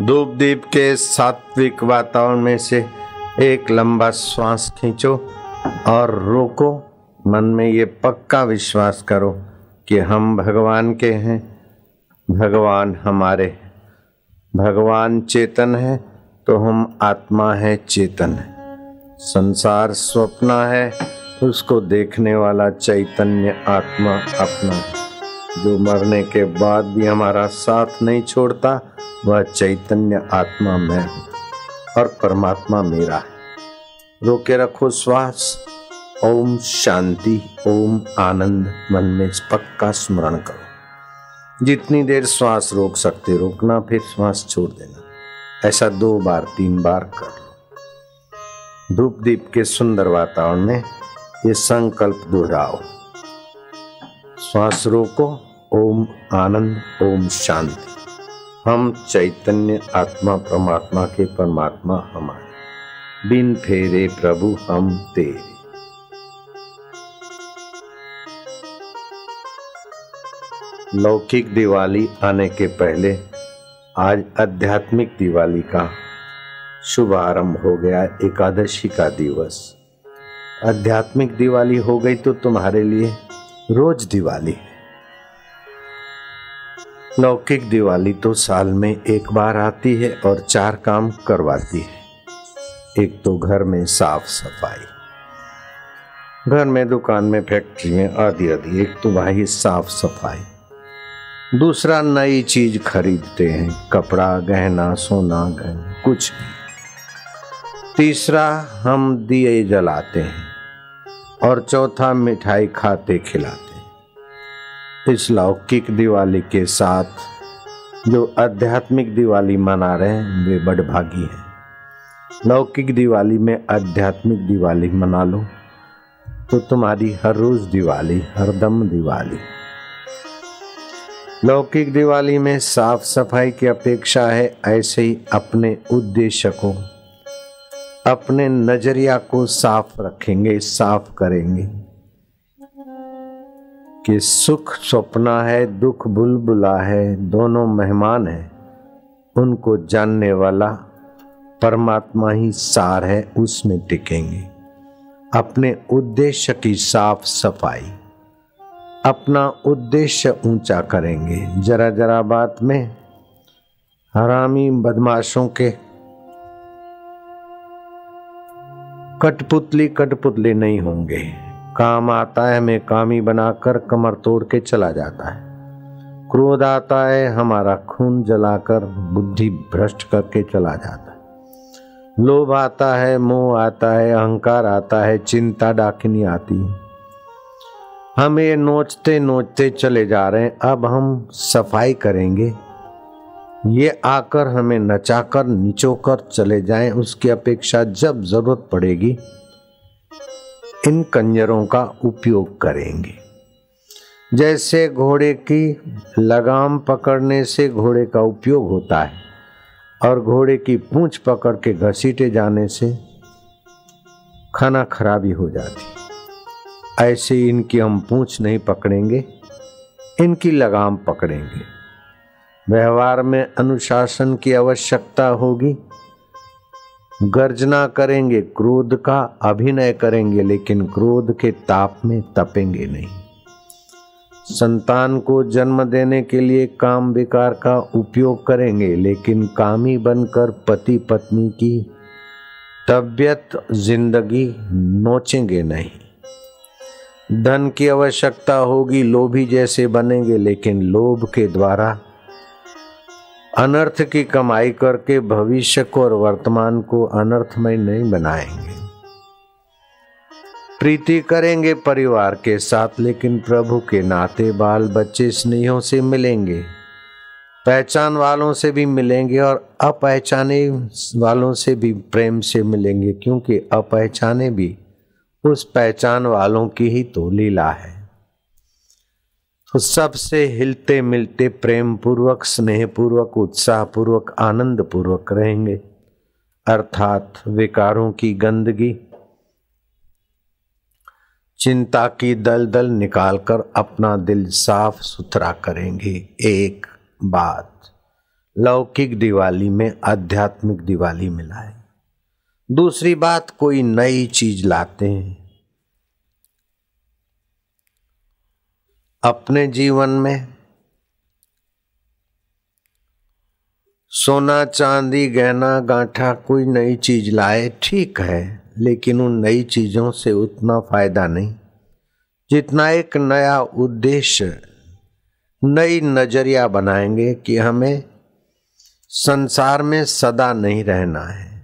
धूप दीप के सात्विक वातावरण में से एक लंबा श्वास खींचो और रोको मन में ये पक्का विश्वास करो कि हम भगवान के हैं भगवान हमारे हैं। भगवान चेतन है तो हम आत्मा है चेतन है संसार स्वप्न है, उसको देखने वाला चैतन्य आत्मा अपना है। जो मरने के बाद भी हमारा साथ नहीं छोड़ता, वह चैतन्य आत्मा मैं और परमात्मा मेरा है। रोके रखो श्वास। ओम शांति, ओम आनंद। मन में पक्का स्मरण करो। जितनी देर श्वास रोक सकते रोकना, फिर श्वास छोड़ देना। ऐसा दो बार, तीन बार कर लो। धूप दीप के सुंदर वातावरण में ये संकल्प दोहराओ। श्वास रोको। ओम आनंद, ओम शांति। हम चैतन्य आत्मा, परमात्मा के परमात्मा हमारे। बिन फेरे प्रभु, हम तेरे। लौकिक दिवाली आने के पहले आज आध्यात्मिक दिवाली का शुभारंभ हो गया एकादशी का दिवस। आध्यात्मिक दिवाली हो गई तो तुम्हारे लिए रोज दिवाली है। लौकिक दिवाली तो साल में एक बार आती है और चार काम करवाती है। एक तो घर में साफ़ सफ़ाई, घर में, दुकान में, फैक्ट्री में, आदि आदि। एक तो भाई साफ़ सफ़ाई। दूसरा, नई चीज़ खरीदते हैं, कपड़ा, गहना, सोना, गहना, कुछ भी तीसरा, हम दिए जलाते हैं और चौथा, मिठाई खाते खिलाते इस लौकिक दिवाली के साथ जो आध्यात्मिक दिवाली मना रहे हैं, वे बड़भागी हैं। लौकिक दिवाली में आध्यात्मिक दिवाली मना लो तो तुम्हारी हर रोज दिवाली हरदम दिवाली। लौकिक दिवाली में साफ़ सफ़ाई की अपेक्षा है, ऐसे ही अपने उद्देश्य को अपने नज़रिया को साफ़ रखेंगे, साफ़ करेंगे। कि सुख स्वप्ना है, दुख बुलबुला है, दोनों मेहमान है। उनको जानने वाला परमात्मा ही सार है, उसमें टिकेंगे। अपने उद्देश्य की साफ़ सफ़ाई, अपना उद्देश्य ऊँचा करेंगे। जरा जरा बात में हरामी बदमाशों के कठपुतली कठपुतली नहीं होंगे। काम आता है, हमें कामी बनाकर कमर तोड़ के चला जाता है। क्रोध आता है, हमारा खून जलाकर बुद्धि भ्रष्ट करके चला जाता है। लोभ आता है, मोह आता है, अहंकार आता है, चिंता डाकिनी आती है। हम ये नोचते नोचते चले जा रहे हैं, अब हम सफ़ाई करेंगे। ये आकर हमें नचाकर, निचोकर चले जाएँ, उसकी अपेक्षा जब ज़रूरत पड़ेगी इन कंजरों का उपयोग करेंगे। जैसे घोड़े की लगाम पकड़ने से घोड़े का उपयोग होता है और घोड़े की पूंछ पकड़ के घसीटे जाने से खाना खराबी हो जाती ऐसे इनकी हम पूंछ नहीं पकड़ेंगे, इनकी लगाम पकड़ेंगे। व्यवहार में अनुशासन की आवश्यकता होगी। गर्जना करेंगे, क्रोध का अभिनय करेंगे, लेकिन क्रोध के ताप में तपेंगे नहीं। संतान को जन्म देने के लिए काम विकार का उपयोग करेंगे, लेकिन कामी बनकर पति पत्नी की तबियत, ज़िंदगी नोचेंगे नहीं। धन की आवश्यकता होगी, लोभी जैसे बनेंगे, लेकिन लोभ के द्वारा अनर्थ की कमाई करके भविष्य को और वर्तमान को अनर्थमय नहीं बनाएँगे। प्रीति करेंगे परिवार के साथ, लेकिन प्रभु के नाते बाल बच्चे स्नेहों से मिलेंगे, पहचान वालों से भी मिलेंगे और अपहचाने वालों से भी प्रेम से मिलेंगे, क्योंकि अपहचाने भी उस पहचान वालों की ही तो लीला है। सबसे हिलते मिलते प्रेम पूर्वक स्नेह पूर्वक उत्साह पूर्वक आनंद पूर्वक रहेंगे। अर्थात विकारों की गंदगी, चिंता की दल दल निकालकर अपना दिल साफ़ सुथरा करेंगे। एक बात, लौकिक दिवाली में आध्यात्मिक दिवाली मिलाए। दूसरी बात, कोई नई चीज़ लाते हैं। अपने जीवन में सोना, चांदी, गहना, गांठा कोई नई चीज़ लाए, ठीक है, लेकिन उन नई चीज़ों से उतना फ़ायदा नहीं। जितना एक नया उद्देश्य, नई नज़रिया बनाएँगे कि हमें संसार में सदा नहीं रहना है।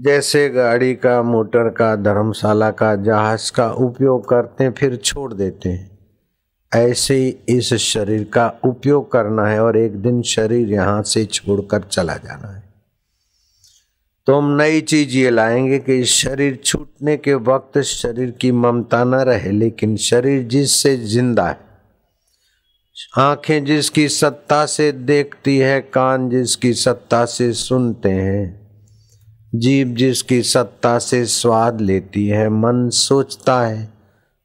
जैसे गाड़ी का, मोटर का, धर्मशाला का, जहाज़ का उपयोग करते हैं, फिर छोड़ देते हैं। ऐसे ही इस शरीर का उपयोग करना है और एक दिन शरीर यहाँ से छोड़कर चला जाना है। तो हम नई चीज़ ये लाएँगे कि शरीर छूटने के वक्त शरीर की ममता न रहे, लेकिन शरीर जिससे ज़िंदा है, आँखें जिसकी सत्ता से देखती है, कान जिसकी सत्ता से सुनते हैं जीव जिसकी सत्ता से स्वाद लेती है, मन सोचता है।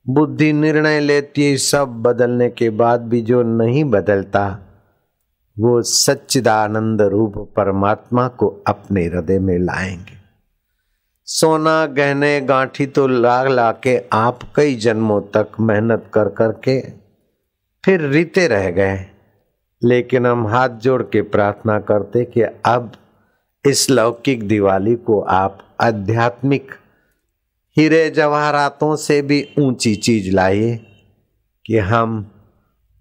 बुद्धि निर्णय लेती है, सब बदलने के बाद भी जो नहीं बदलता, वो सच्चिदानंद रूप परमात्मा को अपने हृदय में लाएँगे। सोना गहने गांठी तो ला ला के आप कई जन्मों तक मेहनत कर कर के फिर रीते रह गए। लेकिन हम हाथ जोड़ के प्रार्थना करते कि अब इस लौकिक दिवाली को आप आध्यात्मिक हीरे जवाहरातों से भी ऊँची चीज़ लाइए कि हम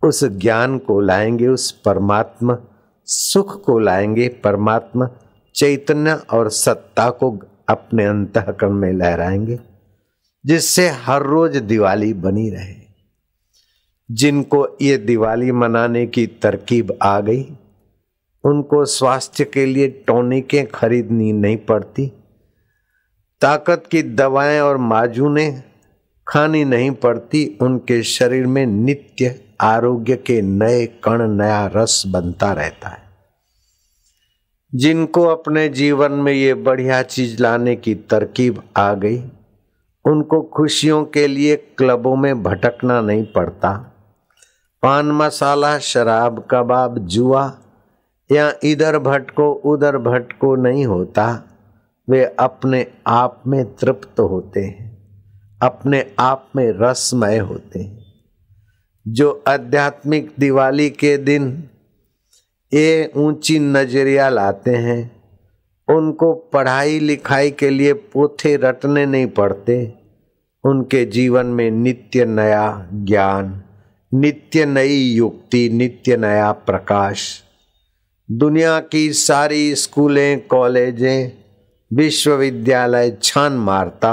उस ज्ञान को लाएँगे, उस परमात्मा सुख को लाएँगे, परमात्मा चैतन्य और सत्ता को अपने अंतकरण में लहराएँगे, जिससे हर रोज दिवाली बनी रहे। जिनको ये दिवाली मनाने की तरकीब आ गई उनको स्वास्थ्य के लिए टॉनिकें खरीदनी नहीं पड़ती। ताकत की दवाएँ और माजूने खानी नहीं पड़ती। उनके शरीर में नित्य आरोग्य के नए कण, नया रस बनता रहता है। जिनको अपने जीवन में ये बढ़िया चीज़ लाने की तरकीब आ गई, उनको खुशियों के लिए क्लबों में भटकना नहीं पड़ता। पान मसाला, शराब, कबाब, जुआ या इधर भटको, उधर भटको नहीं होता। वे अपने आप में तृप्त होते हैं। अपने आप में रसमय होते हैं। जो आध्यात्मिक दिवाली के दिन ये ऊँची नज़रिया लाते हैं, उनको पढ़ाई लिखाई के लिए पोथे रटने नहीं पड़ते। उनके जीवन में नित्य नया ज्ञान, नित्य नई युक्ति, नित्य नया प्रकाश दुनिया की सारी स्कूलें, कॉलेजें, विश्वविद्यालय छान मारता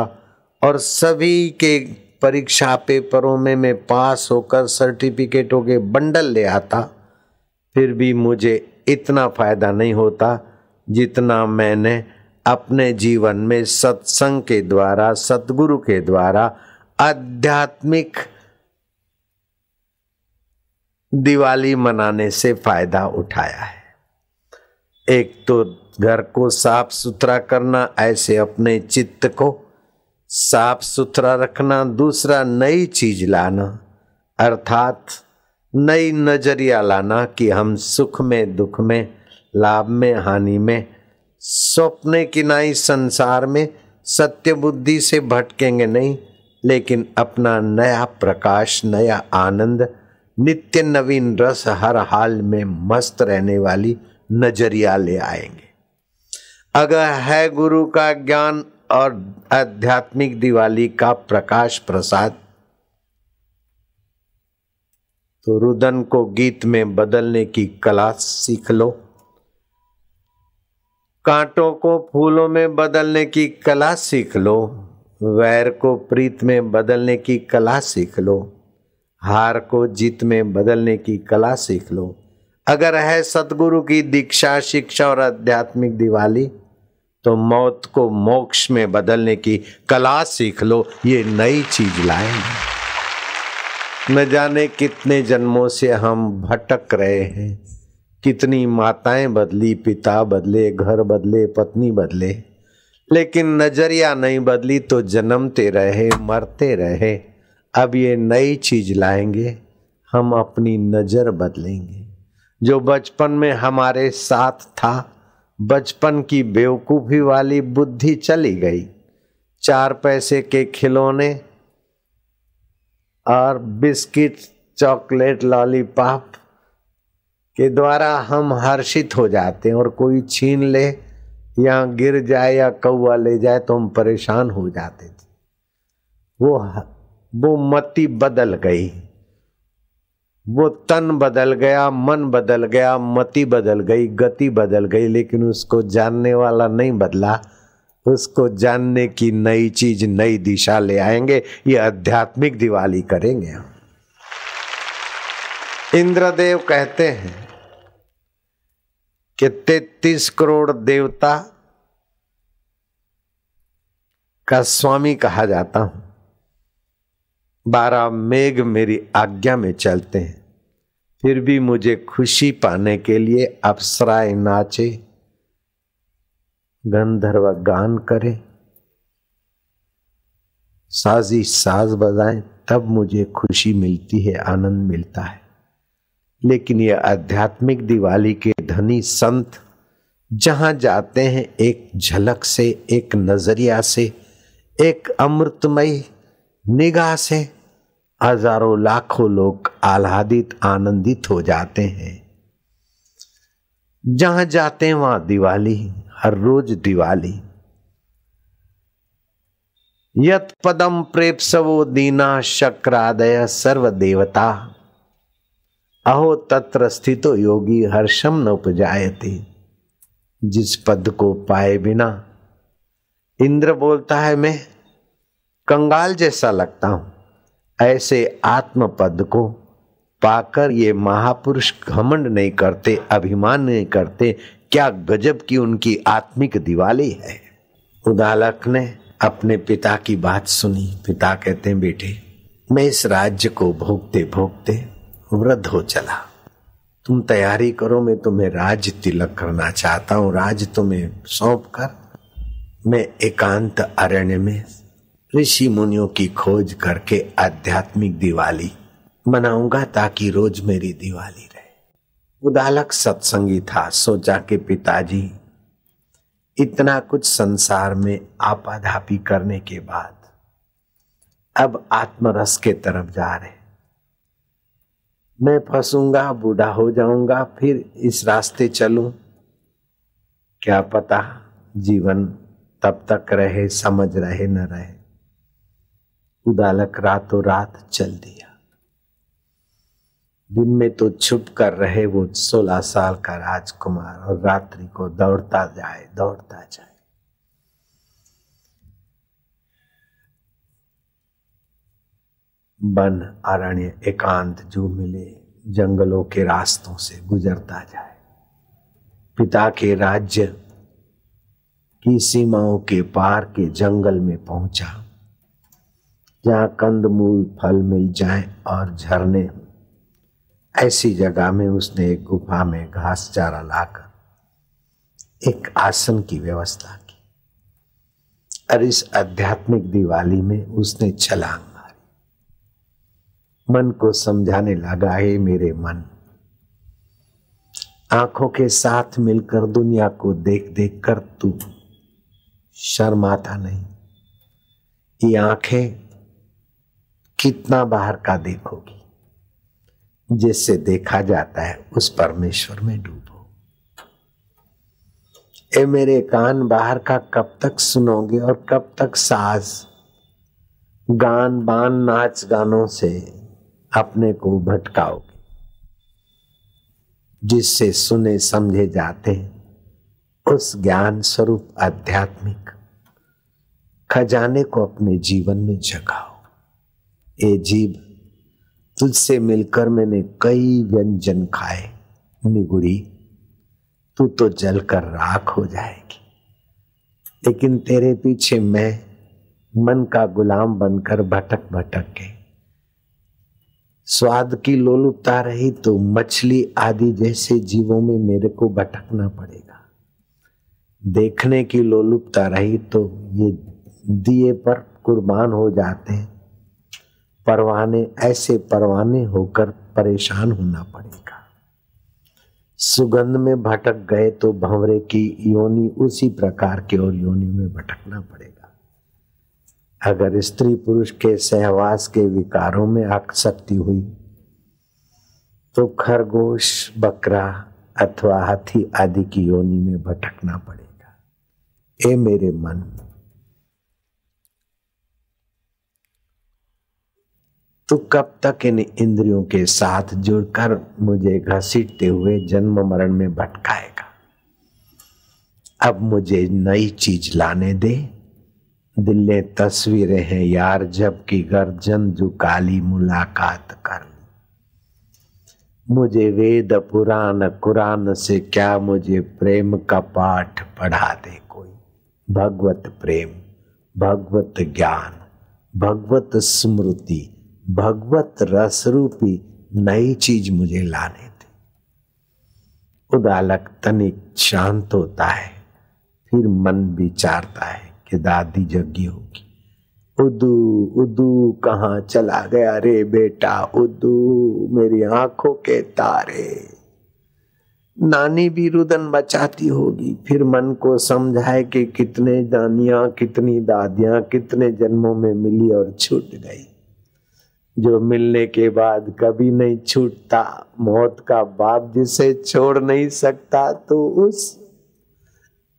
और सभी के परीक्षा पेपरों में मैं पास होकर सर्टिफिकेटों के बंडल ले आता, फिर भी मुझे इतना फ़ायदा नहीं होता जितना मैंने अपने जीवन में सत्संग के द्वारा, सतगुरु के द्वारा, आध्यात्मिक दिवाली मनाने से फ़ायदा उठाया है। एक तो घर को साफ़ सुथरा करना, ऐसे अपने चित्त को साफ़ सुथरा रखना, दूसरा नई चीज़ लाना, अर्थात नई नज़रिया लाना कि हम सुख में, दुख में, लाभ में, हानि में स्वप्ने की नाई संसार में सत्य बुद्धि से भटकेंगे नहीं, लेकिन अपना नया प्रकाश, नया आनंद, नित्य नवीन रस हर हाल में मस्त रहने वाली नज़रिया ले आएँगे। अगर है गुरु का ज्ञान और आध्यात्मिक दिवाली का प्रकाश प्रसाद तो रुदन को गीत में बदलने की कला सीख लो। कांटों को फूलों में बदलने की कला सीख लो। वैर को प्रीत में बदलने की कला सीख लो। हार को जीत में बदलने की कला सीख लो। अगर है सतगुरु की दीक्षा, शिक्षा और आध्यात्मिक दिवाली तो मौत को मोक्ष में बदलने की कला सीख लो, ये नई चीज़ लाएँगे न जाने कितने जन्मों से हम भटक रहे हैं। कितनी माताएँ बदली, पिता बदले, घर बदले, पत्नी बदले। लेकिन नज़रिया नहीं बदली तो जन्मते रहे, मरते रहे। अब ये नई चीज़ लाएँगे, हम अपनी नज़र बदलेंगे। जो बचपन में हमारे साथ था, बचपन की बेवकूफ़ी वाली बुद्धि चली गई। चार पैसे के खिलौने और बिस्किट, चॉकलेट, लॉलीपॉप के द्वारा हम हर्षित हो जाते हैं और कोई छीन ले या गिर जाए या कौआ ले जाए तो हम परेशान हो जाते थे। वो वो मती बदल गई। वो तन बदल गया, मन बदल गया, मति बदल गई, गति बदल गई, लेकिन उसको जानने वाला नहीं बदला। उसको जानने की नई चीज़, नई दिशा ले आएँगे, ये आध्यात्मिक दिवाली करेंगे हम। इंद्रदेव कहते हैं कि तैतीस करोड़ देवता का स्वामी कहा जाता हूँ। बारह मेघ मेरी आज्ञा में चलते हैं। फिर भी मुझे खुशी पाने के लिए अप्सराए नाचे, गंधर्व गान करे। साजी साज बजाएँ, तब मुझे खुशी मिलती है, आनंद मिलता है। लेकिन ये आध्यात्मिक दिवाली के धनी संत, जहाँ जाते हैं एक झलक से, एक नज़रिया से, एक अमृतमय निगाह से। हज़ारों लाखों लोग आह्लादित, आनंदित हो जाते हैं। जहाँ जाते हैं, वहाँ दिवाली, हर रोज दिवाली। यत पदम प्रेपसवो दीना शक्रादय सर्व देवता। अहो, तत्र स्थितो योगी हर्षम न उपजायते। जिस पद को पाए बिना, इंद्र बोलता है, मैं कंगाल जैसा लगता हूँ। ऐसे आत्म पद को पाकर ये महापुरुष घमंड नहीं करते, अभिमान नहीं करते, क्या गजब की उनकी आत्मिक दिवाली है। उदालक ने अपने पिता की बात सुनी। पिता कहते हैं, बेटे, मैं इस राज्य को भोगते भोगते वृद्ध हो चला। तुम तैयारी करो, मैं तुम्हें राज तिलक करना चाहता हूँ। राज तुम्हें सौंप कर, मैं एकांत अरण्य में ऋषि मुनियों की खोज करके आध्यात्मिक दिवाली मनाऊँगा ताकि रोज मेरी दिवाली रहे। उदालक सत्संगी था सोचा कि पिताजी, इतना कुछ संसार में आपाधापी करने के बाद अब आत्मरस के तरफ़ जा रहे। मैं फंसूँगा, बूढ़ा हो जाऊँगा, फिर इस रास्ते चलूँ। क्या पता जीवन तब तक रहे, समझ रहे, न रहे। उदालक रातों रात चल दिया। दिन में तो छुप कर रहे वो सोलह साल का राजकुमार और रात्रि को दौड़ता जाए दौड़ता जाए। वन अरण्य एकांत जो मिले, जंगलों के रास्तों से गुजरता जाए। पिता के राज्य की सीमाओं के पार के जंगल में पहुँचा। जहाँ कंदमूल फल मिल जाए और झरने। ऐसी जगह में उसने एक गुफा में घास चारा लाकर एक आसन की व्यवस्था की। और इस आध्यात्मिक दिवाली में उसने छलांग मारी। मन को समझाने लगा, है मेरे मन, आँखों के साथ मिलकर दुनिया को देख देख कर तू शर्माता नहीं। ये आँखें कितना बाहर का देखोगी? जिससे देखा जाता है उस परमेश्वर में डूबो। ए मेरे कान, बाहर का कब तक सुनोगे और कब तक साज? गान बान नाच गानों से अपने को भटकाओगे। जिससे सुने समझे जाते उस ज्ञान स्वरूप आध्यात्मिक। खजाने को अपने जीवन में जगाओ। ए जीव, तुझसे मिलकर मैंने कई व्यंजन खाए। निगुड़ी, तू तो जलकर राख हो जाएगी। लेकिन तेरे पीछे मैं मन का गुलाम बनकर भटक भटक के। स्वाद की लोलुपता रही तो मछली आदि जैसे जीवों में मेरे को भटकना पड़ेगा। देखने की लोलुपता रही तो ये दिए पर कुर्बान हो जाते हैं। परवाने, ऐसे परवाने होकर परेशान होना पड़ेगा। सुगंध में भटक गए तो भंवरे की योनि उसी प्रकार के और योनि में भटकना पड़ेगा। अगर स्त्री पुरुष के सहवास के विकारों में आसक्ति हुई तो खरगोश, बकरा अथवा हाथी आदि की योनि में भटकना पड़ेगा। ए मेरे मन तो कब तक इन इंद्रियों के साथ जुड़कर मुझे घसीटते हुए जन्म मरण में भटकाएगा? अब मुझे नई चीज़ लाने दे। दिल्ले तस्वीरें हैं यार जब की गर्जन जो काली मुलाकात कर ली। मुझे वेद पुराण, कुरान से क्या मुझे प्रेम का पाठ पढ़ा दे कोई? भगवत प्रेम, भगवत ज्ञान, भगवत स्मृति भगवत रस रूपी नई चीज़ मुझे लाने थे उदालक तनिक शांत होता है, फिर मन विचारता है कि दादी जगी होगी। उदू उदू, कहाँ चला गया रे बेटा? उदू, मेरी आँखों के तारे। नानी भी रुदन बचाती होगी, फिर मन को समझाए कि कितने नानियाँ कितनी दादियाँ, कितने जन्मों में मिली और छूट गई। जो मिलने के बाद कभी नहीं छूटता, मौत का बाप जिसे छोड़ नहीं सकता तो उस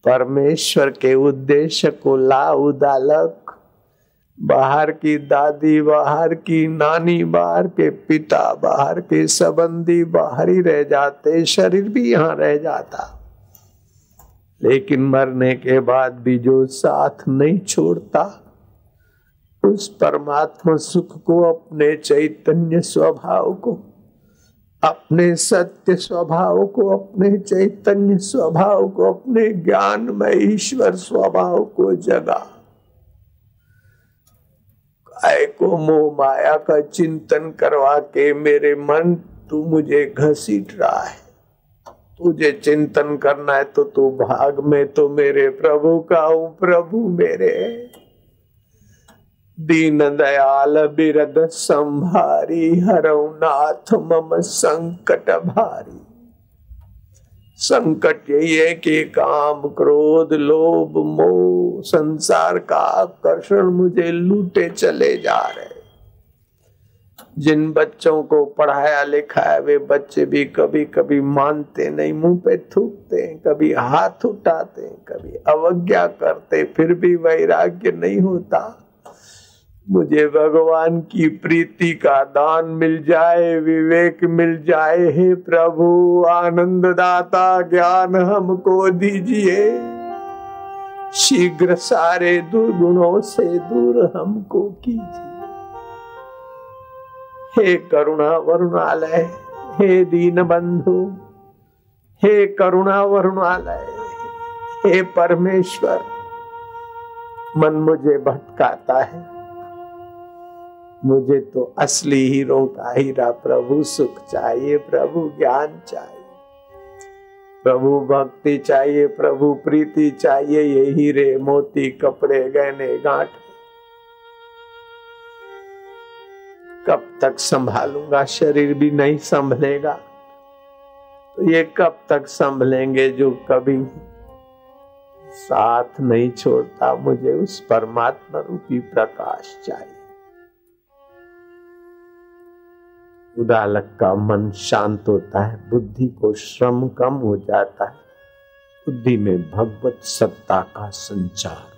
परमेश्वर के उद्देश्य को ला उदालक बाहर की दादी, बाहर की नानी, बाहर के पिता, बाहर के संबंधी, बाहर ही रह जाते, शरीर भी यहाँ रह जाता। लेकिन मरने के बाद भी जो साथ नहीं छोड़ता उस परमात्मा सुख को, अपने चैतन्य स्वभाव को, अपने सत्य स्वभाव को, अपने चैतन्य स्वभाव को, अपने ज्ञान में ईश्वर स्वभाव को जगा। काय को मोह माया का चिंतन करवा के मेरे मन, तू मुझे घसीट रहा है। तुझे चिंतन करना है तो तू भाग, में तो मेरे प्रभु का हूँ, प्रभु मेरे। दीन दयाल बिरद संभारी, हरऊ नाथ मम संकट भारी। संकट यही है कि काम, क्रोध, लोभ, मोह, संसार का आकर्षण मुझे लूटे चले जा रहे। जिन बच्चों को पढ़ाया लिखाया वे बच्चे भी कभी कभी मानते नहीं, मुँह पे थूकते हैं, कभी हाथ उठाते हैं, कभी अवज्ञा करते फिर भी वैराग्य नहीं होता। मुझे भगवान की प्रीति का दान मिल जाए, विवेक मिल जाए, हे प्रभु आनंद दाता ज्ञान हमको दीजिए। शीघ्र सारे दुर्गुणों से दूर हमको कीजिए। हे करुणा वरुणालय, हे दीन बंधु, हे करुणा वरुणालय, हे परमेश्वर, मन मुझे भटकाता है। मुझे तो असली हीरो का हीरा प्रभु सुख चाहिए, प्रभु ज्ञान चाहिए। प्रभु भक्ति चाहिए, प्रभु प्रीति चाहिए, ये हीरे मोती कपड़े गहने गांठ। कब तक संभालूँगा, शरीर भी नहीं संभलेगा। तो ये कब तक संभलेंगे जो कभी साथ नहीं छोड़ता, मुझे उस परमात्मा रूपी प्रकाश चाहिए। उदालक का मन शांत होता है, बुद्धि को श्रम कम हो जाता है। बुद्धि में भगवत सत्ता का संचार।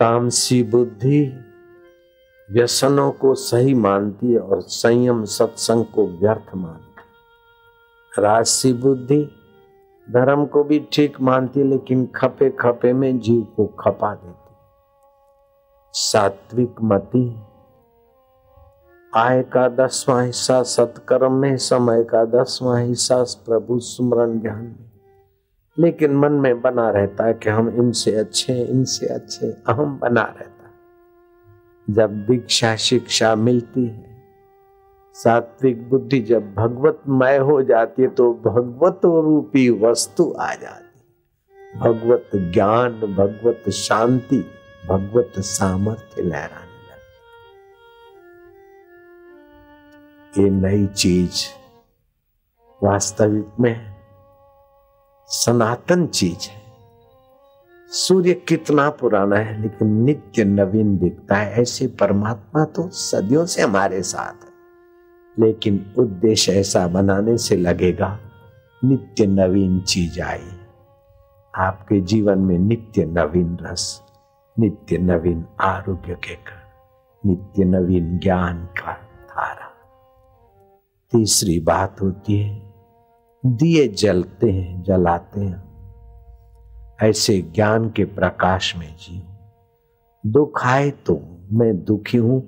तामसी बुद्धि व्यसनों को सही मानती है और संयम सत्संग को व्यर्थ मानती राजसी बुद्धि धर्म को भी ठीक मानती है, लेकिन खपे खपे में जीव को खपा देती सात्विक मती आय का दसवां हिस्सा, सत्कर्म में समय का दसवां हिस्सा, प्रभु सुमरण ध्यान में। लेकिन मन में बना रहता है कि हम इनसे अच्छे इनसे अच्छे अहम बना रहता है। जब दीक्षा, शिक्षा मिलती है, सात्विक बुद्धि जब भगवतमय हो जाती है तो भगवत रूपी वस्तु आ जाती भगवत ज्ञान, भगवत शांति, भगवत सामर्थ्य लहराने। ये नई चीज़ वास्तविक में सनातन चीज़ है। सूर्य कितना पुराना है, लेकिन नित्य नवीन दिखता है। ऐसे परमात्मा तो सदियों से हमारे साथ है। लेकिन उद्देश्य ऐसा बनाने से लगेगा, नित्य नवीन चीज़ आई। आपके जीवन में नित्य नवीन रस, नित्य नवीन आरोग्य के कारण नित्य नवीन ज्ञान का तीसरी बात होती है, दिए जलते हैं, जलाते हैं। ऐसे ज्ञान के प्रकाश में जियो। दुख आए तो मैं दुखी हूँ,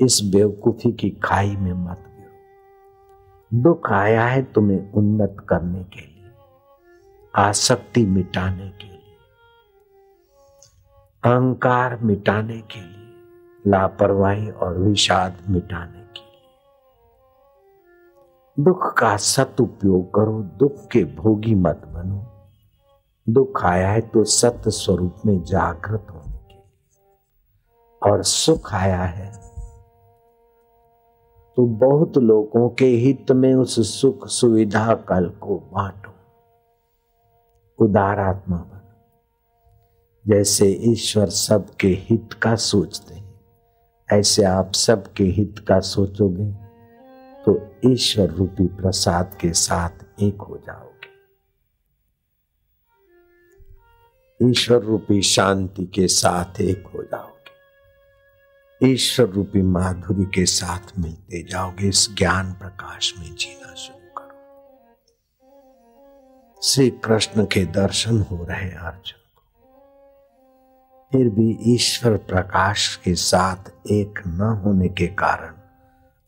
इस बेवकूफ़ी की खाई में मत गिरो। दुख आया है तुम्हें उन्नत करने के लिए, आसक्ति मिटाने के लिए, अहंकार मिटाने के लिए, लापरवाही और विषाद मिटाने दुख का सदउपयोग करो, दुख के भोगी मत बनो। दुख आया है तो सत्य स्वरूप में जागृत होने के लिए। और सुख आया है तो बहुत लोगों के हित में उस सुख सुविधा कल को बांटो। उदारात्मा बनो। जैसे ईश्वर सबके हित का सोचते हैं, ऐसे आप सबके हित का सोचोगे। तो ईश्वर रूपी प्रसाद के साथ एक हो जाओगे। ईश्वर रूपी शांति के साथ एक हो जाओगे। ईश्वर रूपी माधुरी के साथ मिलते जाओगे। इस ज्ञान प्रकाश में जीना शुरू करो। श्री कृष्ण के दर्शन हो रहे अर्जुन को। फिर भी ईश्वर प्रकाश के साथ एक न होने के कारण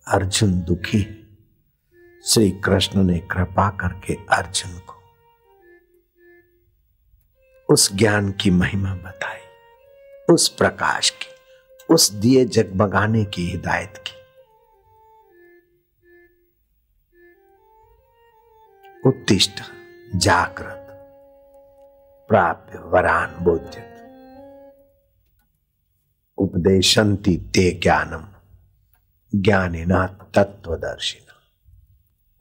अर्जुन दुखी है। श्री कृष्ण ने कृपा करके अर्जुन को उस ज्ञान की महिमा बताई, उस प्रकाश की, उस दिए जगमगाने की हिदायत की। उत्तिष्ठ जागृत, प्राप्य वरान बोध्यत। उपदेशंति ते ज्ञानम। ज्ञानिना तत्वदर्शिना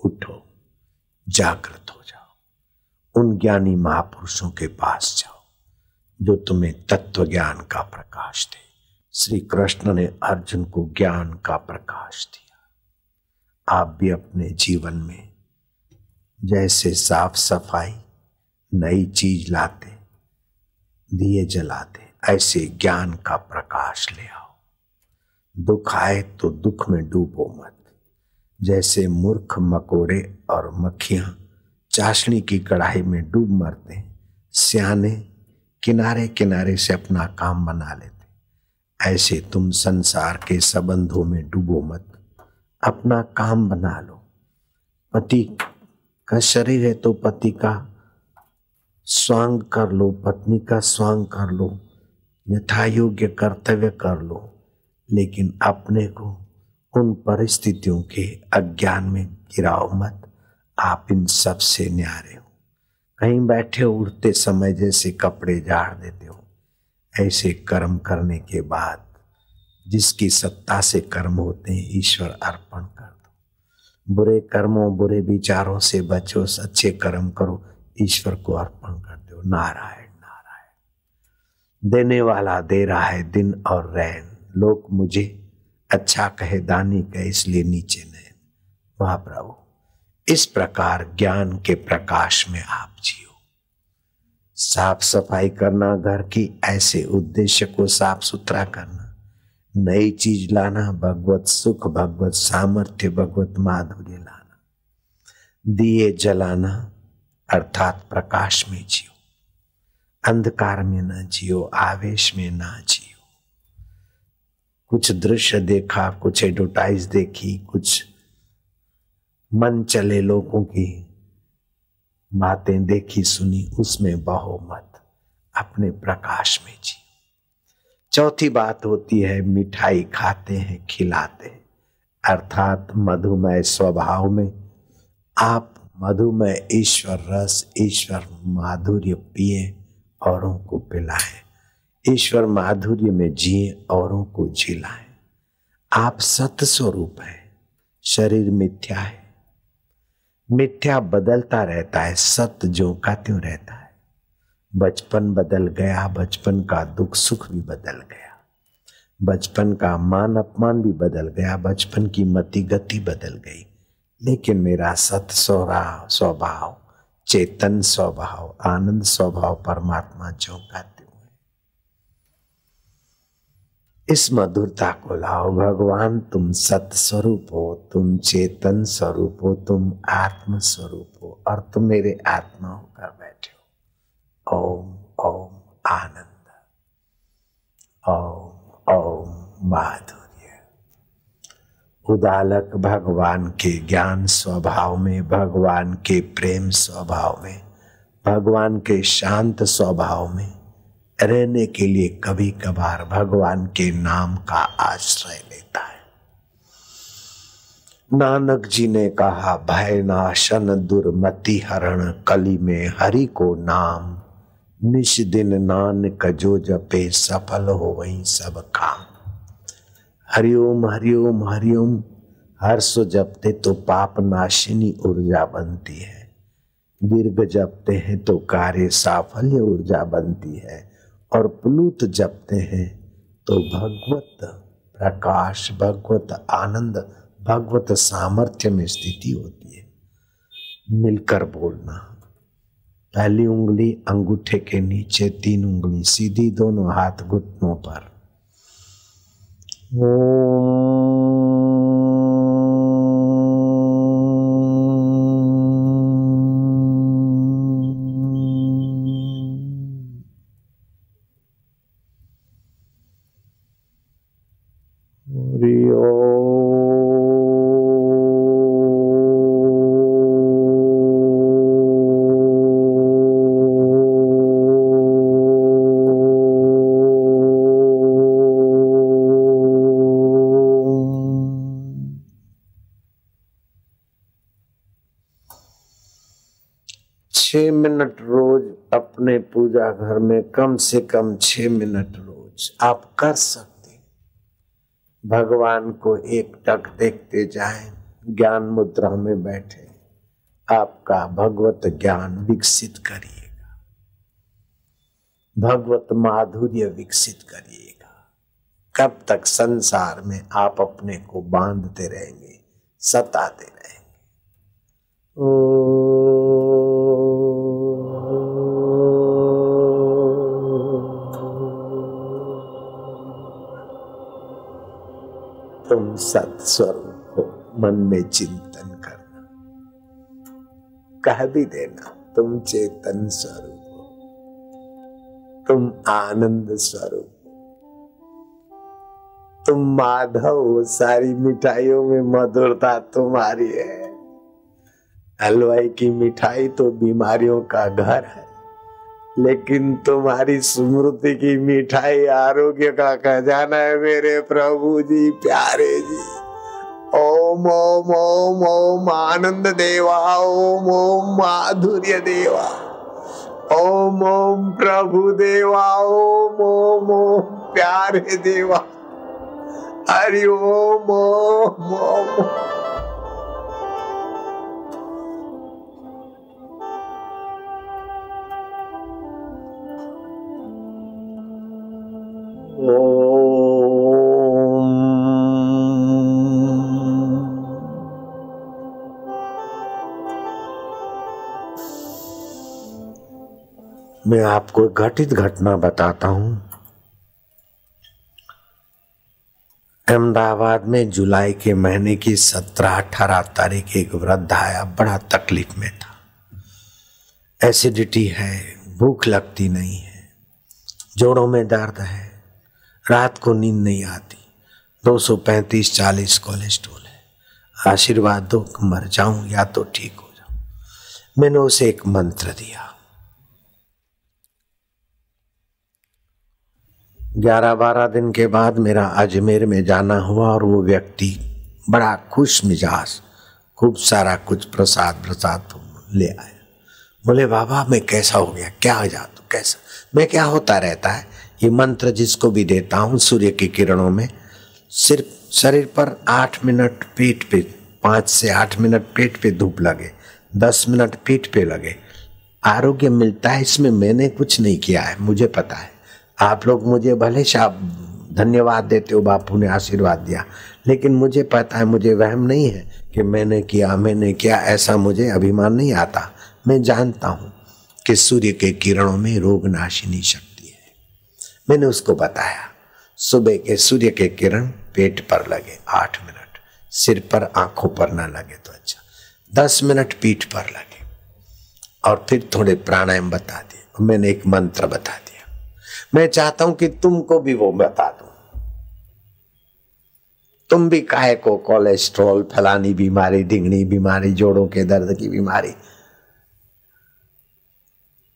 उठो, जागृत हो जाओ। उन ज्ञानी महापुरुषों के पास जाओ, जो तुम्हें तत्व ज्ञान का प्रकाश दे। श्री कृष्ण ने अर्जुन को ज्ञान का प्रकाश दिया। आप भी अपने जीवन में जैसे साफ़ सफ़ाई नई चीज़ लाते, दिए जलाते, ऐसे ज्ञान का प्रकाश ले आओ। दुख आए तो दुख में डूबो मत। जैसे मूर्ख मकोड़े और मक्खियाँ चाशनी की कढ़ाई में डूब मरते सियाने किनारे किनारे से अपना काम बना लेते ऐसे तुम संसार के संबंधों में डूबो मत। अपना काम बना लो। पति का शरीर है तो पति का स्वांग कर लो, पत्नी का स्वांग कर लो यथा योग्य कर्तव्य कर लो। लेकिन अपने को उन परिस्थितियों के अज्ञान में गिराओ मत। आप इन सबसे न्यारे हो। कहीं बैठे उड़ते समय जैसे कपड़े झाड़ देते हो। ऐसे कर्म करने के बाद जिसकी सत्ता से कर्म होते हैं, ईश्वर अर्पण कर दो। बुरे कर्मों, बुरे विचारों से बचो अच्छे कर्म करो, ईश्वर को अर्पण कर दो। नारायण नारायण। देने वाला दे रहा है दिन और रैन। लोग मुझे अच्छा कहे, दानी कहे, इसलिए नीचे नैन वहाँ प्रभु, इस प्रकार ज्ञान के प्रकाश में आप जियो। साफ़ सफ़ाई करना, घर की ऐसे उद्देश्य को साफ़ सुथरा करना, नई चीज़ लाना, भगवत सुख, भगवत सामर्थ्य, भगवत माधुर्य लाना, दिए जलाना, अर्थात प्रकाश में जियो। अंधकार में न जियो, आवेश में ना जियो। कुछ दृश्य देखा, कुछ एडवर्टाइज देखी, कुछ मन चले लोगों की बातें देखी, सुनी, उसमें बहो मत, अपने प्रकाश में जी चौथी बात होती है, मिठाई खाते हैं, खिलाते हैं। अर्थात मधुमय स्वभाव में आप मधुमय ईश्वर रस, ईश्वर माधुर्य पिए, औरों को पिलाएँ। ईश्वर माधुर्य में जिए औरों को जिलाएँ। आप सत स्वरूप है, शरीर मिथ्या है। मिथ्या बदलता रहता है, सत्य जो का त्यों रहता है। बचपन बदल गया, बचपन का दुख सुख भी बदल गया। बचपन का मान अपमान भी बदल गया, बचपन की मति गति बदल गई। लेकिन मेरा सत स्वभाव स्वभाव, चेतन स्वभाव, आनंद स्वभाव परमात्मा जो का त्यों है इस मधुरता को लाओ, भगवान, तुम सत स्वरूप हो, तुम चेतन स्वरूप हो, तुम आत्म स्वरूप हो, और तुम मेरे आत्मा होकर बैठे हो। ओम ओम आनंद। ओम ओम माधुर्य। उदालक भगवान के ज्ञान स्वभाव में, भगवान के प्रेम स्वभाव में, भगवान के शांत स्वभाव में रहने के लिए कभी कभार भगवान के नाम का आश्रय लेता है। नानक जी ने कहा भय नाशन दुर्मति हरण कली में हरि को नाम। निश दिन नानक जो जपे सफल हो वही सब काम। हरिओम हरिओम हरिओम। हर्ष जपते तो पाप नाशिनी ऊर्जा बनती है। दीर्घ जपते हैं तो कार्य साफल्य ऊर्जा बनती है। और प्लूत जपते हैं तो भगवत प्रकाश, भगवत आनंद, भगवत सामर्थ्य में स्थिति होती है। मिलकर बोलना। पहली उंगली अंगूठे के नीचे, तीन उंगली सीधी, दोनों हाथ घुटनों पर। छह घर में कम से कम छह मिनट रोज आप कर सकते भगवान को एक टक देखते जाए, ज्ञान मुद्रा में बैठे। आपका भगवत ज्ञान विकसित करिएगा। भगवत माधुर्य विकसित करिएगा। कब तक संसार में आप अपने को बांधते रहेंगे, सताते रहेंगे। ओ सत्स्वरूप हो। मन में चिंतन करना। कह भी देना, तुम चेतन स्वरूप हो। तुम आनंद स्वरूप तुम माधव सारी मिठाइयों में मधुरता तुम्हारी है। हलवाई की मिठाई तो बीमारियों का घर है, लेकिन तुम्हारी स्मृति की मिठाई आरोग्य का खजाना है मेरे प्रभु जी, प्यारे ओम ओम ओम ओम आनंद देवा ओम ओम माधुर्य देवा ओम ओम प्रभु देवा ओम ओम ओम प्यारे देवा हरि ओम ओम। ओम। मैं आपको घटित घटना बताता हूँ। अहमदाबाद में जुलाई के महीने की सत्रह अठारह तारीख एक वृद्ध आया, बड़ा तकलीफ़ में था। एसिडिटी है, भूख लगती नहीं है, जोड़ों में दर्द है, रात को नींद नहीं आती, दो सौ पैंतीस चालीस कोलेस्ट्रोल है। आशीर्वाद दो, मर जाऊँ या तो ठीक हो जाऊँ। मैंने उसे एक मंत्र दिया ग्यारह बारह दिन के बाद मेरा अजमेर में जाना हुआ और वो व्यक्ति बड़ा खुश मिजाज, खूब सारा कुछ प्रसाद प्रसाद ले आया। बोले, बाबा, मैं कैसा हो गया? क्या जा तू कैसा? मैं क्या होता रहता है? ये मंत्र जिसको भी देता हूँ सूर्य की किरणों में सिर्फ़ शरीर पर आठ मिनट पेट पे, पाँच से आठ मिनट पेट पे धूप लगे, दस मिनट पीठ पे लगे। आरोग्य मिलता है, इसमें मैंने कुछ नहीं किया है, मुझे पता है। आप लोग मुझे भले शाप धन्यवाद देते हो, बापू ने आशीर्वाद दिया, लेकिन मुझे पता है, मुझे वहम नहीं है कि मैंने किया मैंने किया, ऐसा मुझे अभिमान नहीं आता। मैं जानता हूँ कि सूर्य के किरणों में रोग नाशिनी शक्ति है। मैंने उसको बताया, सुबह के सूर्य के किरण पेट पर लगे, आठ मिनट। सिर पर, आँखों पर ना लगे तो अच्छा। दस मिनट पीठ पर लगे। और फिर थोड़े प्राणायाम बता दिए। मैंने एक मंत्र बता दिया। मैं चाहता हूँ कि तुमको भी वो बता दू। तुम भी काहे को कोलेस्ट्रॉल, फलानी बीमारी, डिंगनी बीमारी, जोड़ों के दर्द की बीमारी।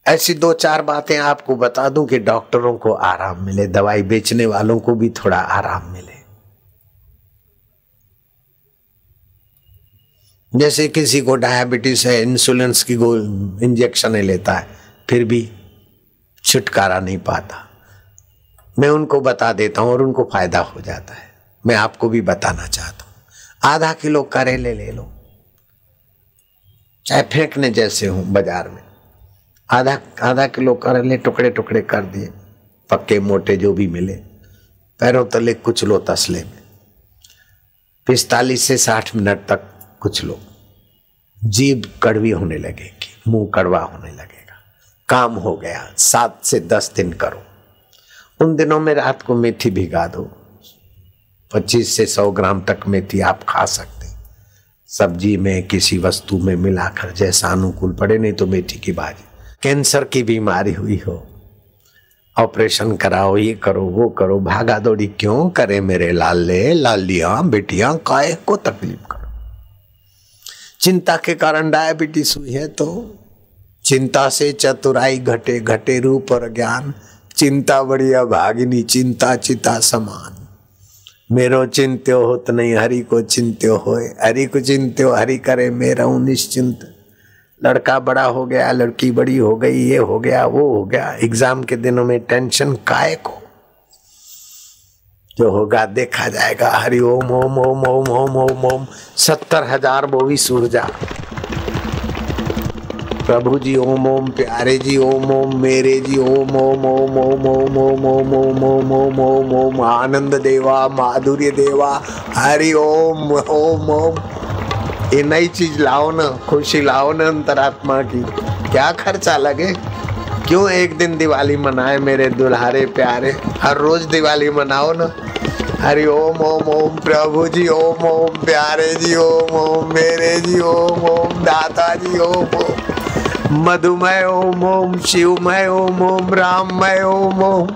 ऐसी दो चार बातें आपको बता दूँ कि डॉक्टरों को आराम मिले, दवाई बेचने वालों को भी थोड़ा आराम मिले। जैसे किसी को डायबिटीज़ है, इंसुलिन की इंजेक्शन लेता है, फिर भी छुटकारा नहीं पाता। मैं उनको बता देता हूँ और उनको फ़ायदा हो जाता है। मैं आपको भी बताना चाहता हूँ। आधा किलो करेले ले लो चाहे फेंकने जैसे हो बाज़ार में। आधा आधा किलो करेले टुकड़े टुकड़े कर दिए। पक्के, मोटे जो भी मिले। पैरों तले कुछ लो तसले में। पिस्तालीस से साठ मिनट तक कुछ लो। जीभ कड़वी होने लगेगी, मुँह कड़वा होने लगेगा। काम हो गया। सात से दस दिन करो। उन दिनों में रात को मेथी भिगा दो। पच्चीस से सौ ग्राम तक मेथी आप खा सकते। सब्ज़ी में, किसी वस्तु में मिलाकर, जैसा अनुकूल पड़े, नहीं तो मेथी की भाजी। कैंसर की बीमारी हुई हो। ऑपरेशन कराओ, ये करो, वो करो। भागा दौड़ी क्यों करे मेरे लाले, लालिया, बेटिया, काय को तकलीफ़ करो। चिंता के कारण डायबिटीज़ हुई है तो चिंता से चतुराई घटे घटे रूप और ज्ञान। चिंता बढ़िया भागिनी चिंता चिता समान। मेरो चिंत्यो होत नहीं, हरि को चिंत्यो होए। हरि को चिंत्यो, हरि करे, मेरा निश्चिंत। लड़का बड़ा हो गया, लड़की बड़ी हो गई, ये हो गया, वो हो गया। एग्ज़ाम के दिनों में टेंशन काय को जो होगा देखा जाएगा। हरि ओम ओम ओम ओम ओम ओम ओम। सत्तर हज़ार बोवी ऊर्जा प्रभु जी ओम ओम प्यारे जी ओम ओम मेरे जी ओम ओम ओम ओम ओम ओम ओम ओम ओम ओम ओम ओम आनंद देवा माधुर्य देवा हरि ओम ओम ओम ये नई चीज़ लाओ ना खुशी लाओ ना अंतरात्मा की क्या खर्चा लगे क्यों एक दिन दिवाली मनाए मेरे दुल्हारे प्यारे हर रोज दिवाली मनाओ ना हरि ओम ओम ओम प्रभु जी ओम ओम प्यारे जी ओम ओम मेरे जी ओम ओम दाता जी ओम ओम मधुमय ओम ओम शिवमय ओम ओम राममय ओम ओम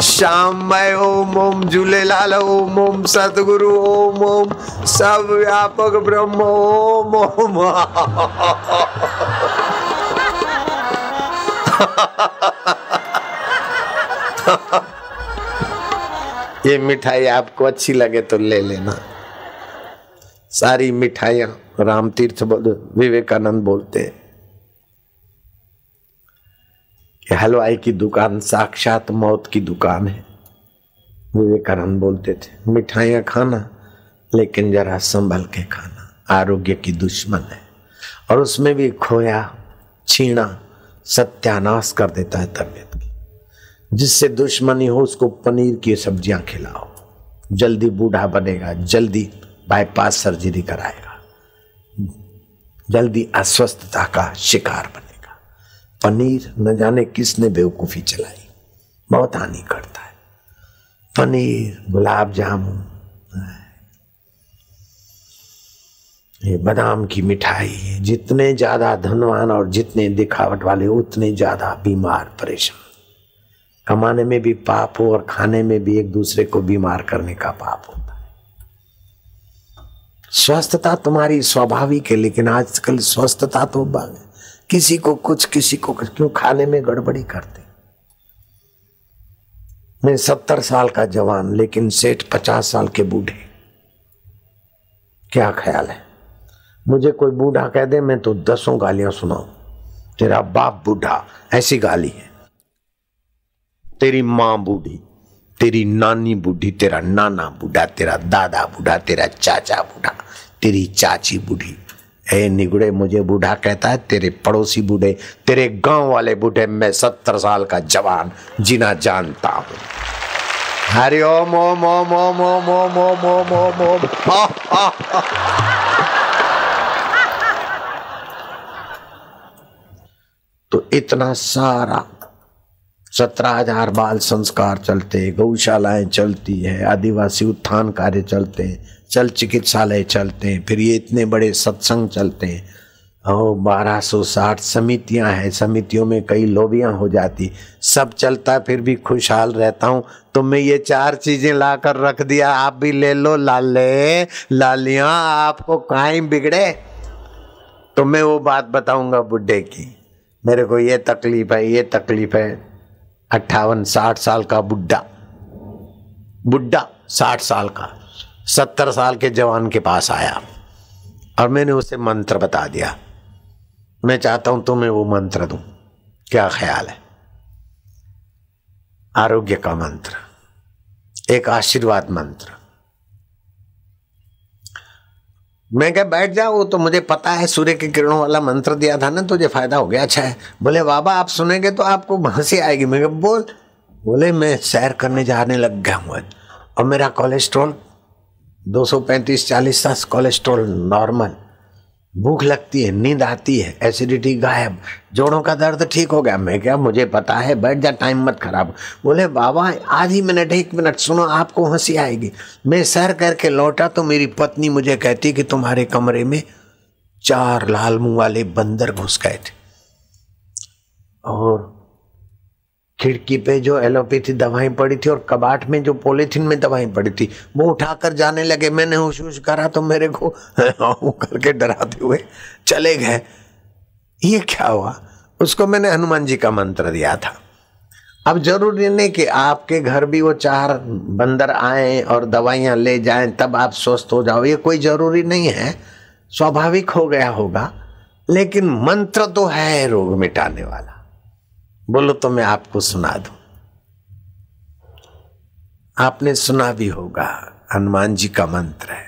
श्याममय ओम ओम झूलेलाल ओम ओम सतगुरु ओम ओम सब व्यापक ब्रह्म ओम ओम ये मिठाई आपको अच्छी लगे तो ले लेना। सारी मिठाइयाँ राम तीर्थ विवेकानंद बोलते हैं। हलवाई की दुकान, साक्षात मौत की दुकान है। विवेकानंद बोलते थे, मिठाइयाँ खाना, लेकिन जरा संभल के खाना, आरोग्य की दुश्मन है। और उसमें भी खोया छीना सत्यानाश कर देता है तबियत की। जिससे दुश्मनी हो, उसको पनीर की सब्ज़ियाँ खिलाओ। जल्दी बूढ़ा बनेगा, जल्दी बाईपास सर्जरी कराएगा। जल्दी अस्वस्थता का शिकार बनेगा। पनीर न जाने किसने बेवकूफ़ी चलाई। बहुत हानि करता है। पनीर, गुलाब जामुन, ये बादाम की मिठाई जितने ज़्यादा धनवान और जितने दिखावट वाले, उतने ज़्यादा बीमार, परेशान। कमाने में भी पाप हो और खाने में भी एक दूसरे को बीमार करने का पाप होता है। स्वस्थता तुम्हारी स्वाभाविक है, लेकिन आजकल स्वस्थता तो किसी को कुछ, किसी को कुछ, क्यों खाने में गड़बड़ी करते? मैं सत्तर साल का जवान, लेकिन सेठ पचास साल के बूढ़े। क्या ख्याल है? मुझे कोई बूढ़ा कह दे, मैं तो दसों गालियाँ सुनाऊं। तेरा बाप बूढ़ा, ऐसी गाली है। तेरी माँ बूढ़ी, तेरी नानी बूढ़ी, तेरा नाना बूढ़ा, तेरा दादा बूढ़ा, तेरा चाचा बूढ़ा, तेरी चाची बूढ़ी ए निगुड़े मुझे बूढ़ा कहता है तेरे पड़ोसी बूढ़े तेरे गाँव वाले बूढ़े मैं सत्तर साल का जवान जीना जानता हूँ हरि ओम ओम ओम ओम ओम ओम ओम ओम ओम ओम तो इतना सारा सत्रह हज़ार बाल संस्कार चलते गौशालाएँ चलती है आदिवासी उत्थान कार्य चलते हैं चल चिकित्सालय चलते हैं, फिर ये इतने बड़े सत्संग चलते हैं। और बारह सौ साठ समितियाँ हैं, समितियों में कई लोबियाँ हो जाती। सब चलता, फिर भी खुशहाल रहता हूँ। तो मैं ये चार चीज़ें ला कर रख दिया, आप भी ले लो। लाले, लालिया, आपको काई बिगड़े। तो मैं वो बात बताऊँगा बुढ़े की। मेरे को ये तकलीफ़ है, ये तकलीफ़ है। अट्ठावन साठ साल का बुढ़ा बुढ़ा साठ साल का। सत्तर साल के जवान के पास आया और मैंने उसे मंत्र बता दिया। मैं चाहता हूँ तुम्हें वो मंत्र दूँ। क्या ख्याल है? आरोग्य का मंत्र, एक आशीर्वाद मंत्र। मैं क्या बैठ जाओ, वो तो मुझे पता है, सूर्य के किरणों वाला मंत्र दिया था ना, तुझे फ़ायदा हो गया अच्छा है। बोले, बाबा, आप सुनेंगे तो आपको हँसी आएगी। मैं बोल। बोले, मैं सैर करने जाने लग गया हूँ और मेरा कोलेस्ट्रॉल 235 40 था कोलेस्ट्रॉल नॉर्मल। भूख लगती है, नींद आती है, एसिडिटी गायब। जोड़ों का दर्द ठीक हो गया। मैं क्या, मुझे पता है, बैठ जा, टाइम मत खराब। बोले, बाबा आधी मिनट एक मिनट, सुनो, आपको हँसी आएगी। मैं सैर करके लौटा तो मेरी पत्नी मुझे कहती कि तुम्हारे कमरे में चार लाल मुँह वाले बंदर घुस गए थे। और खिड़की पे जो एलोपैथी दवाएँ पड़ी थी और कबाट में जो पॉलिथीन में दवाएँ पड़ी थी, वो उठाकर जाने लगे, मैंने होश होश करा तो मेरे को करके डराते हुए चले गए। ये क्या हुआ? उसको मैंने हनुमान जी का मंत्र दिया था। अब ज़रूरी नहीं कि आपके घर भी वो चार बंदर आए और दवाइयाँ ले जाएँ, तब आप स्वस्थ हो जाओ। ये कोई ज़रूरी नहीं है। स्वाभाविक हो गया होगा, लेकिन मंत्र तो है रोग मिटाने वाला। बोलो तो मैं आपको सुना दू। आपने सुना भी होगा, हनुमान जी का मंत्र है।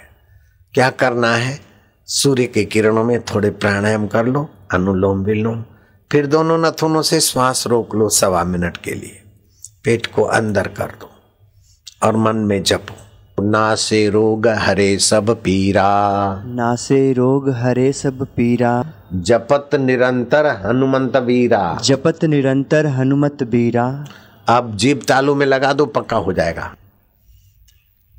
क्या करना है? सूर्य के किरणों में थोड़े प्राणायाम कर लो, अनुलोम विलोम, फिर दोनों नथुनों से श्वास रोक लो सवा मिनट के लिए। पेट को अंदर कर दो और मन में जपो। ना से रोग हरे सब पीरा। ना से रोग हरे सब पीरा। जपत निरंतर हनुमंत वीरा। जपत निरंतर हनुमत बीरा अब जीप तालू में लगा दो पक्का हो जाएगा।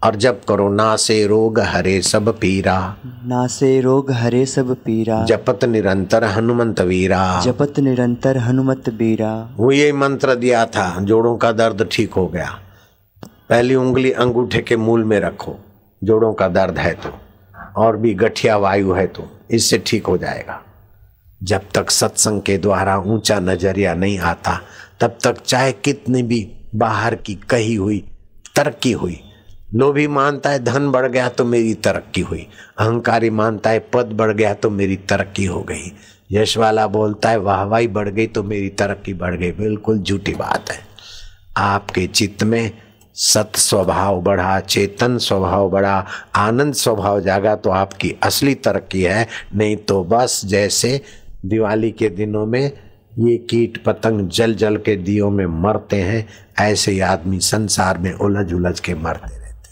और जब करो ना से रोग हरे सब पीरा। ना से रोग हरे सब पीरा। जपत निरंतर हनुमंत वीरा। जपत निरंतर हनुमत बीरा वो ये मंत्र दिया था जोड़ों का दर्द ठीक हो गया। पहली उंगली अंगूठे के मूल में रखो। जोड़ों का दर्द है तो और भी गठिया वायु है तो इससे ठीक हो जाएगा। जब तक सत्संग के द्वारा ऊँचा नज़रिया नहीं आता, तब तक चाहे कितनी भी बाहर की कही हुई, तरक्की हुई। लोभी मानता है धन बढ़ गया तो मेरी तरक्की हुई। अहंकारी मानता है पद बढ़ गया तो मेरी तरक्की हो गई। यश वाला बोलता है वाहवाही बढ़ गई तो मेरी तरक्की बढ़ गई। बिल्कुल झूठी बात है। आपके चित्त में सत स्वभाव बढ़ा, चेतन स्वभाव बढ़ा, आनंद स्वभाव जागा तो आपकी असली तरक्की है। नहीं तो बस जैसे दिवाली के दिनों में ये कीट पतंग जल जल के दियो में मरते हैं, ऐसे ही आदमी संसार में उलझ उलझ के मरते रहते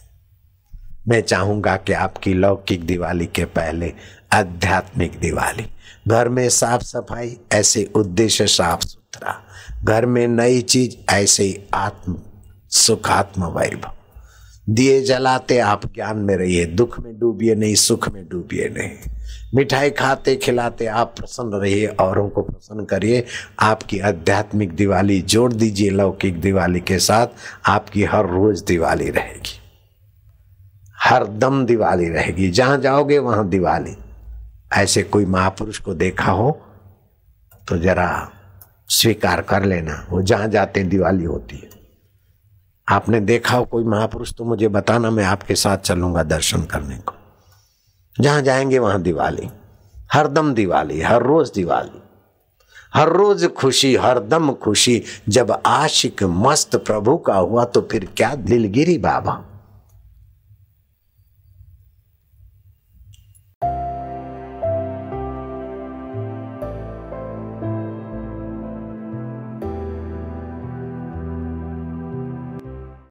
मैं चाहूँगा कि आपकी लौकिक दिवाली के पहले आध्यात्मिक दिवाली। घर में साफ़ सफ़ाई, ऐसे उद्देश्य साफ़ सुथरा। घर में नई चीज़, ऐसे ही आत्म सुखात्म वैभव। दिए जलाते आप ज्ञान में रहिए, दुख में डूबिए नहीं, सुख में डूबिए नहीं। मिठाई खाते खिलाते आप प्रसन्न रहिए, औरों को प्रसन्न करिए। आपकी आध्यात्मिक दिवाली जोड़ दीजिए लौकिक दिवाली के साथ। आपकी हर रोज दिवाली रहेगी। हर दम दिवाली रहेगी। जहाँ जाओगे वहाँ दिवाली। ऐसे कोई महापुरुष को देखा हो तो जरा स्वीकार कर लेना। वो जहाँ जाते दिवाली होती है। आपने देखा हो, कोई महापुरुष तो मुझे बताना, मैं आपके साथ चलूँगा दर्शन करने को। जहाँ जाएँगे, वहाँ दिवाली। हर दम दिवाली, हर रोज दिवाली। हर रोज खुशी हरदम खुशी। जब आशिक मस्त प्रभु का हुआ तो फिर क्या दिलगिरी बाबा।